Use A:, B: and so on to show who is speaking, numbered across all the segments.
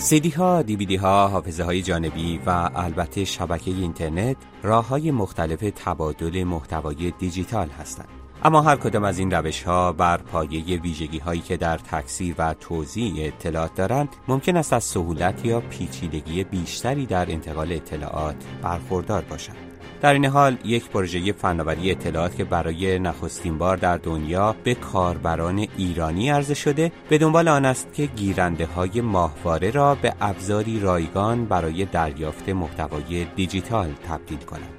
A: سیدی ها، دیویدی ها، حافظه های جانبی و البته شبکه اینترنت راه های مختلف تبادل محتوای دیجیتال هستند. اما هر کدام از این روش ها بر پایه ویژگی هایی که در تکثیر و توزیع اطلاعات دارند ممکن است از سهولت یا پیچیدگی بیشتری در انتقال اطلاعات برخوردار باشند. در این حال یک پروژه فناوری اطلاعات که برای نخستین بار در دنیا به کاربران ایرانی عرضه شده به دنبال آن است که گیرنده های ماهواره را به ابزاری رایگان برای دریافت محتوای دیجیتال تبدیل کنند.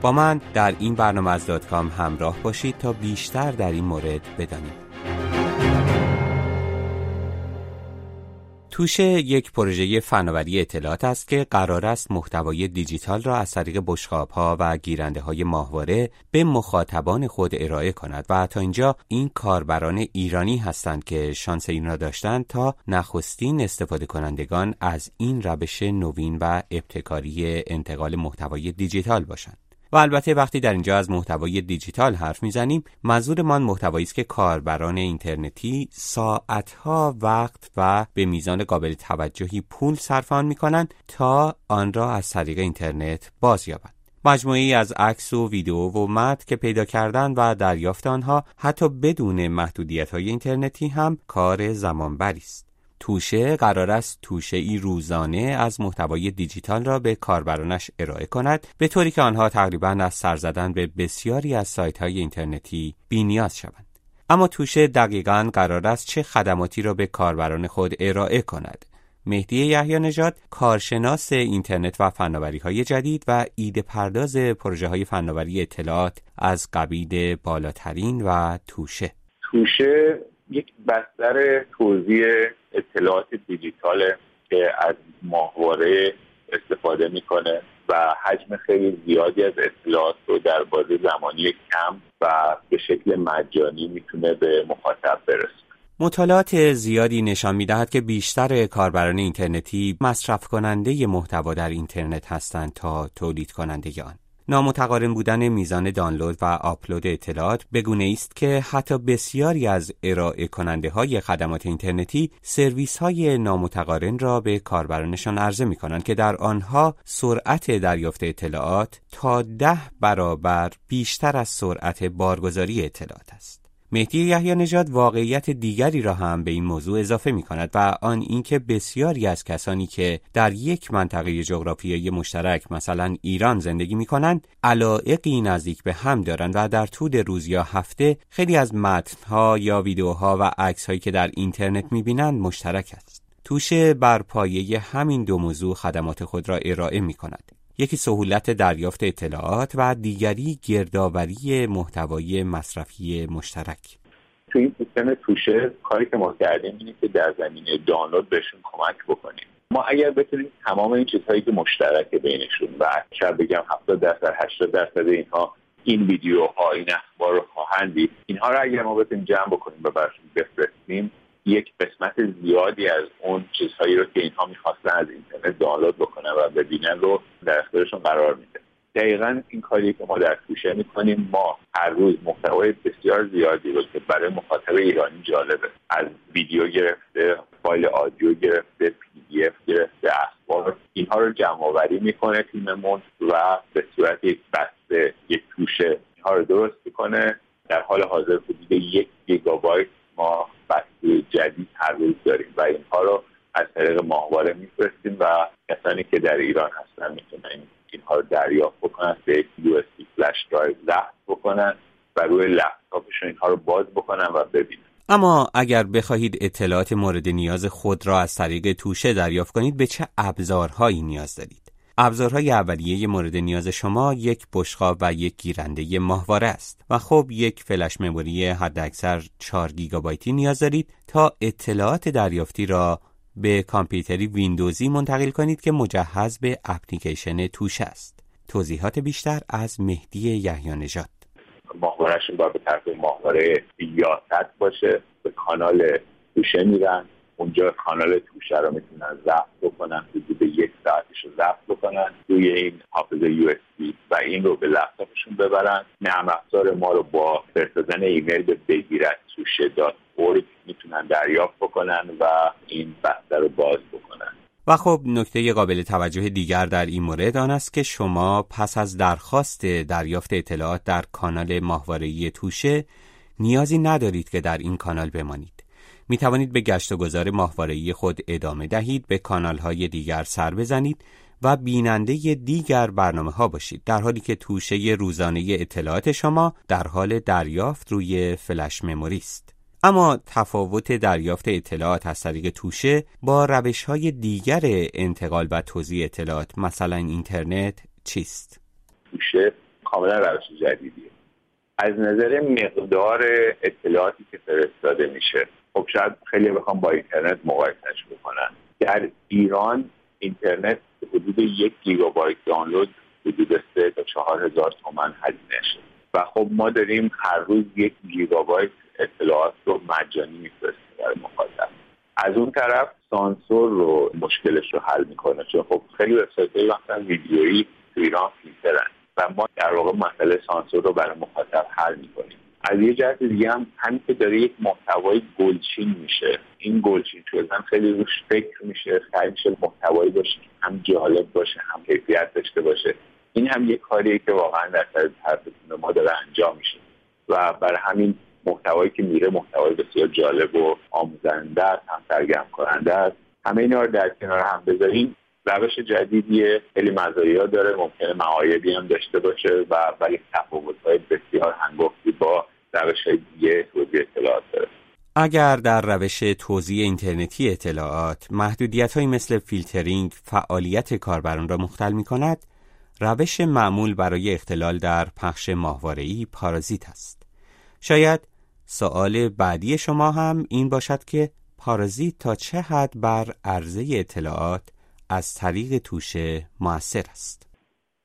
A: با من در این برنامه از همراه باشید تا بیشتر در این مورد بدانیم. توشه یک پروژه فناوری اطلاعات است که قرار است محتوای دیجیتال را از طریق ها و گیرنده های ماهواره به مخاطبان خود ارائه کند و تا اینجا این کاربران ایرانی هستند که شانس این را داشتند تا نخستین استفاده کنندگان از این روش نوین و ابتکاری انتقال محتوای دیجیتال باشند. و البته وقتی در اینجا از محتوای دیجیتال حرف می‌زنیم منظورمان محتوایی است که کاربران اینترنتی ساعتها وقت و به میزان قابل توجهی پول صرف آن می‌کنند تا آن را از طریق اینترنت باز یابند مجموعی از عکس و ویدیو و متن که پیدا کردن و دریافت آنها حتی بدون محدودیت های اینترنتی هم کار زمانبری است. توشه قرار است توشه ای روزانه از محتوای دیجیتال را به کاربرانش ارائه کند به طوری که آنها تقریبا از سر زدن به بسیاری از سایت های اینترنتی بینیاز شوند. اما توشه دقیقا قرار است چه خدماتی را به کاربران خود ارائه کند؟ مهدی یحیی نژاد کارشناس اینترنت و فناوری های جدید و ایده پرداز پروژه های فناوری اطلاعات از قبیل بالاترین و توشه.
B: توشه یک بستر توزیع اطلاعات دیجیتال که از ماهواره استفاده می‌کنه و حجم خیلی زیادی از اطلاعات رو در بازه زمانی کم و به شکل مجانی می‌تونه به مخاطب برسونه
A: مطالعات زیادی نشان می‌دهد که بیشتر کاربران اینترنتی مصرف کننده محتوا در اینترنت هستند تا تولید کننده آن. نامتقارن بودن میزان دانلود و آپلود اطلاعات بگونه است که حتی بسیاری از ارائه کننده های خدمات اینترنتی سرویس های نامتقارن را به کاربرانشان عرضه می کنند که در آنها سرعت دریافت اطلاعات تا ده برابر بیشتر از سرعت بارگذاری اطلاعات است. مهدی یحیی نژاد واقعیت دیگری را هم به این موضوع اضافه می کند و آن اینکه بسیاری از کسانی که در یک منطقه جغرافیایی مشترک مثلا ایران زندگی می کنند علایقی نزدیک به هم دارند و در طول روز یا هفته خیلی از متنها یا ویدیوها و عکسهایی که در اینترنت می بینند مشترک است. توشه بر پایه همین دو موضوع خدمات خود را ارائه می کند یکی سهولت دریافت اطلاعات و دیگری گردآوری محتوای مصرفی مشترک.
B: تو این سیستم توشه کاری که ما کردیم اینه که در زمینه دانلود بهشون کمک بکنیم. ما اگر بتونیم تمام این چیزهایی که مشترک بینشون و شاید بگم 70 درصد 80 درصد اینها این ویدیوها این اخبار رو خواهند دید اینها رو اگر ما بتونیم جمع بکنیم و براشون بفرستیم یک قسمت زیادی از اون چیزهایی رو که اینها می‌خواستن از اینترنت دانلود بکنن و ببینن رو در اختیارشون قرار میده. دقیقا این کاری که ما در توشه می‌کنیم. ما هر روز محتوای بسیار زیادی رو که برای مخاطب ایرانی جالبه. از ویدیو گرفته فایل audio گرفته PDF گرفته اخبار. اینها رو جمع آوری می‌کنه تیممون و به صورت یک بسته یک توشه اینها رو درست می‌کنه. در حال حاضر حدود یک گیگابایت ما بسته جدید هر روز داریم و اینها رو از طریق ماهواره میفرستیم و کسانی که در ایران هستن می‌تونن اینها رو دریافت بکنن به یک USB flash drive ضبط بکنن و روی لپتاپشون اینها رو باز بکنن و ببینن.
A: اما اگر بخواهید اطلاعات مورد نیاز خود را از طریق توشه دریافت کنید به چه ابزارهایی نیاز دارید؟ ابزارهای اولیه مورد نیاز شما یک بشقاب و یک گیرنده ماهواره است. و خب یک فلش مموری حداکثر 4 گیگابایتی نیاز دارید تا اطلاعات دریافتی را به کامپیوتری ویندوزی منتقل کنید که مجهز به اپلیکیشن توش است. توضیحات بیشتر از مهدی یحیی نژاد.
B: ماهوارهشون باید به طرف ماهواره سیاست باشه به کانال توشه میرن. اونجا کانال توشه رو می‌تونن ضبط بکنن حدود یک ساعتش رو ضبط بکنن روی این حافظه یو و این رو به لپتاپشون ببرن نرم افزار ما رو با فرستادن ایمیل به بگیرد توشه دات می‌تونن دریافت بکنن و این بسته رو باز بکنن
A: و خب نکته قابل توجه دیگر در این مورد آن است که شما پس از درخواست دریافت اطلاعات در کانال ماهواره‌ای توشه نیازی ندارید که در این کانال بمانید. می توانید به گشت و گذار ماهواره‌ای خود ادامه دهید، به کانال های دیگر سر بزنید و بیننده دیگر برنامه ها باشید در حالی که توشه روزانه اطلاعات شما در حال دریافت روی فلش مموری است. اما تفاوت دریافت اطلاعات از طریق توشه با روش های دیگر انتقال و توزیع اطلاعات مثلا اینترنت چیست؟
B: توشه کاملا روش جدیدیه از نظر مقدار اطلاعاتی که فرستاده میشه خب شاید خیلی بخوام با اینترنت مقایسش بکنن در ایران اینترنت حدود یک گیگابایت دانلود حدود سه تا چهار هزار تومن هزینه و خب ما داریم هر روز یک گیگابایت اطلاعات رو مجانی میفرسته برای مخاطب. از اون طرف سانسور رو مشکلش رو حل می‌کنه. چون خب خیلی وبسایت های مثلا ویدیویی تو ایران فیلترن. و ما در واقع مسئله سانسور رو برای مخاطب حل می‌کنیم. از یه جهت دیگه هم همین که داره یک محتوای گلچین میشه. این گلچین شدن خیلی روش فکر میشه خیلی میشه محتوایی باشه هم جالب باشه هم کیفیت داشته باشه. این هم یک کاریه که واقعا در سر ما داره انجام میشه. و برای همین محتوایی که میره محتوای بسیار جالب و آموزنده است هم سرگرم کننده است. همه اینا رو در کنار هم بذاریم روش جدیدیه. خیلی مزایا داره ممکنه معایبی هم داشته باشه و ولی تفاوت‌های بسیار هنگفتی با روش دیگه توضیح اطلاعات داره.
A: اگر در روش توزیع اینترنتی اطلاعات محدودیت مثل فیلترینگ فعالیت کاربران را مختل می کند روش معمول برای اختلال در پخش ماهواره‌ای پارازیت است. شاید سوال بعدی شما هم این باشد که پارازیت تا چه حد بر عرضه اطلاعات از طریق توشه موثر است.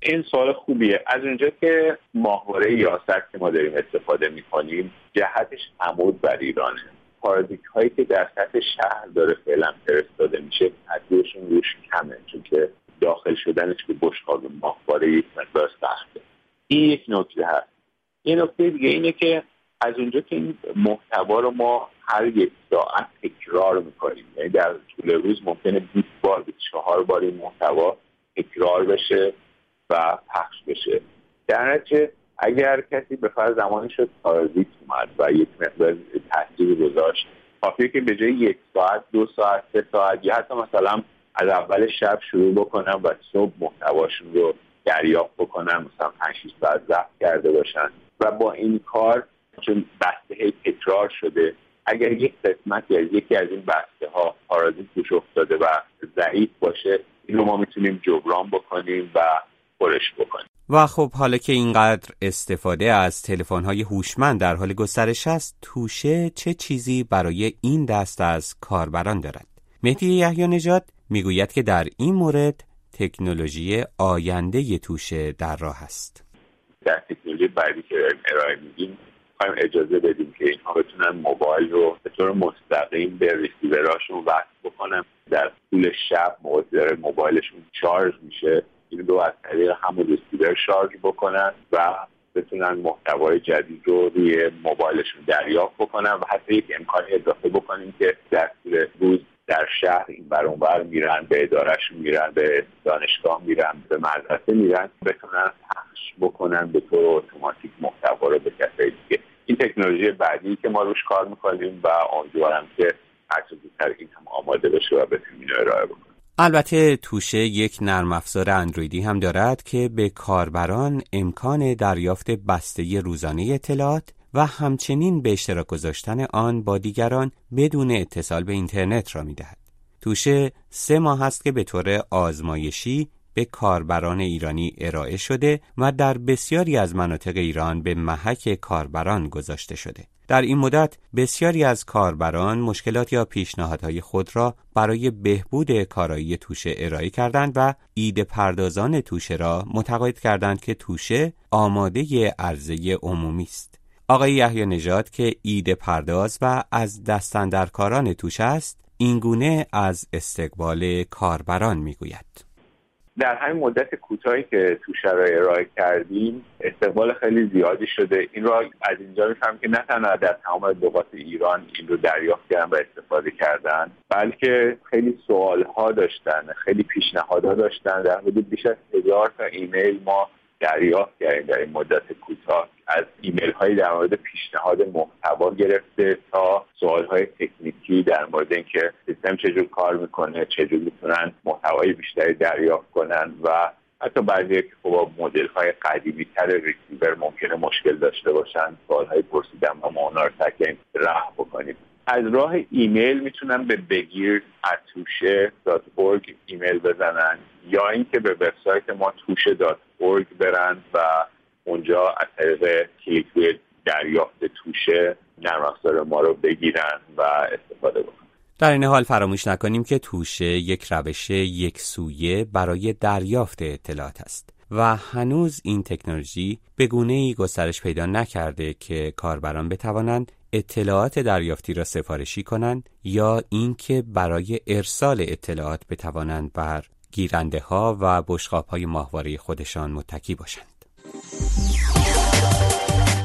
B: این سوال خوبیه. از اونجا که ماهواره یاست که ما داریم استفاده می‌کنیم جهتش عمود بر ایرانه. پارازیت هایی که در سطح شهر داره فعلا فرستاده میشه تاثیرشون روش کمه چون که داخل شدنش به بشقاب ماهواره یک مقدار سخته. این یک نکته هست. یه نکته دیگه اینه که از اونجا که این محتوا رو ما هر یک ساعت تکرار می‌کنیم. یعنی در طول روز ممکنه 20 بار 24 بار این محتوا تکرار بشه و پخش بشه. در نتیجه اگر کسی به فرض زمانی شد پارازیت اومد و یک مقدار تاثیر گذاشت کافیه که به جای یک ساعت دو ساعت سه ساعت یا حتی مثلا از اول شب شروع بکنم و صبح محتواشون رو دریافت بکنم مثلا 5 ساعت ضبط کرده باشن. و با این کار چون بسته تکرار شده اگر یک قسمتی از یکی از این بسته ها پارازیت توش افتاده و ضعیف باشه این رو ما می‌تونیم جبران بکنیم و پرش بکنیم.
A: و خب حالا که اینقدر استفاده از تلفن های هوشمند در حال گسترش است توشه چه چیزی برای این دست از کاربران دارد؟ مهدی یحیی نژاد می‌گوید که در این مورد تکنولوژی آینده توشه در راه است.
B: در تکنولوژی بعدی که ارائه میدیم می‌خوایم اجازه بدیم که اینها بتونن موبایل رو به طور مستقیم به ریسیوراشون وصل بکنن. در طول شب موقع موبایلشون چارج میشه. این رو از طریق همون ریسیور شارژ بکنن و بتونن محتوای جدید رو روی موبایلشون دریافت بکنن و حتی یک امکانی اضافه بکنیم که در طول روز در شهر این بر میرن به ادارهشون میرن به دانشگاه میرن به مدرسه میرن بتونن پخش بکنن به طور اتوماتیک محتوا رو به کسایی این تکنولوژی بعدی که ما روش کار می‌کنیم و امیدوارم که هر زودتر این هم آماده بشه و بتونیم اینو ارائه بکنیم
A: البته توشه یک نرم افزار اندرویدی هم دارد که به کاربران امکان دریافت بسته روزانه اطلاعات و همچنین به اشتراک گذاشتن آن با دیگران بدون اتصال به اینترنت را می‌دهد. توشه سه ماه است که به طور آزمایشی به کاربران ایرانی ارائه شده و در بسیاری از مناطق ایران به محک کاربران گذاشته شده. در این مدت بسیاری از کاربران مشکلات یا پیشنهادهای خود را برای بهبود کارایی توشه ارائه کردند و ایده پردازان توشه را متقاعد کردند که توشه آماده عرضه عمومی است. آقای یحیی نژاد که ایده پرداز و از دستندرکاران توشه است اینگونه از استقبال کاربران می‌گوید.
B: در همین مدت کوتاهی که تو شرای ارائه کردیم استقبال خیلی زیادی شده. این را از اینجا میفهم که نه تنها در تمام لغات ایران این رو دریافت کردن و استفاده کردن بلکه خیلی سوال ها داشتن خیلی پیشنهادها داشتن. در حدود بیش از هزار تا ایمیل ما دریافت کردیم در این مدت کوتاه از ایمیل هایی در مورد پیشنهاد محتوا گرفته تا سوال های تکنیکی در مورد اینکه سیستم چجور کار می‌کنه چجور می‌تونن محتوای بیشتری دریافت کنن و حتی بعضی که خب مدل های قدیمی تر ریسیور ممکنه مشکل داشته باشن سوال های پرسیدن و ما اونا رو تکیم راه بکنیم. از راه ایمیل می‌تونن به بگیر اتوشه ایمیل بزنن یا اینکه به وبسایت ما توشه برن و اونجا از طریق کلیک روی دریافت توشه نرم ما رو بگیرن و استفاده بکنن.
A: در این حال فراموش نکنیم که توشه یک روش یک سویه برای دریافت اطلاعات است و هنوز این تکنولوژی به گونه ای گسترش پیدا نکرده که کاربران بتوانند اطلاعات دریافتی را سفارشی کنند یا اینکه برای ارسال اطلاعات بتوانند بر گیرنده ها و بشقاب های ماهواره خودشان متکی باشند.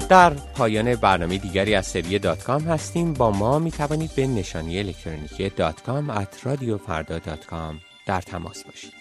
A: در پایان برنامه دیگری از سری دات کام هستیم با ما می توانید به نشانی الکترونیکی دات کام در تماس باشید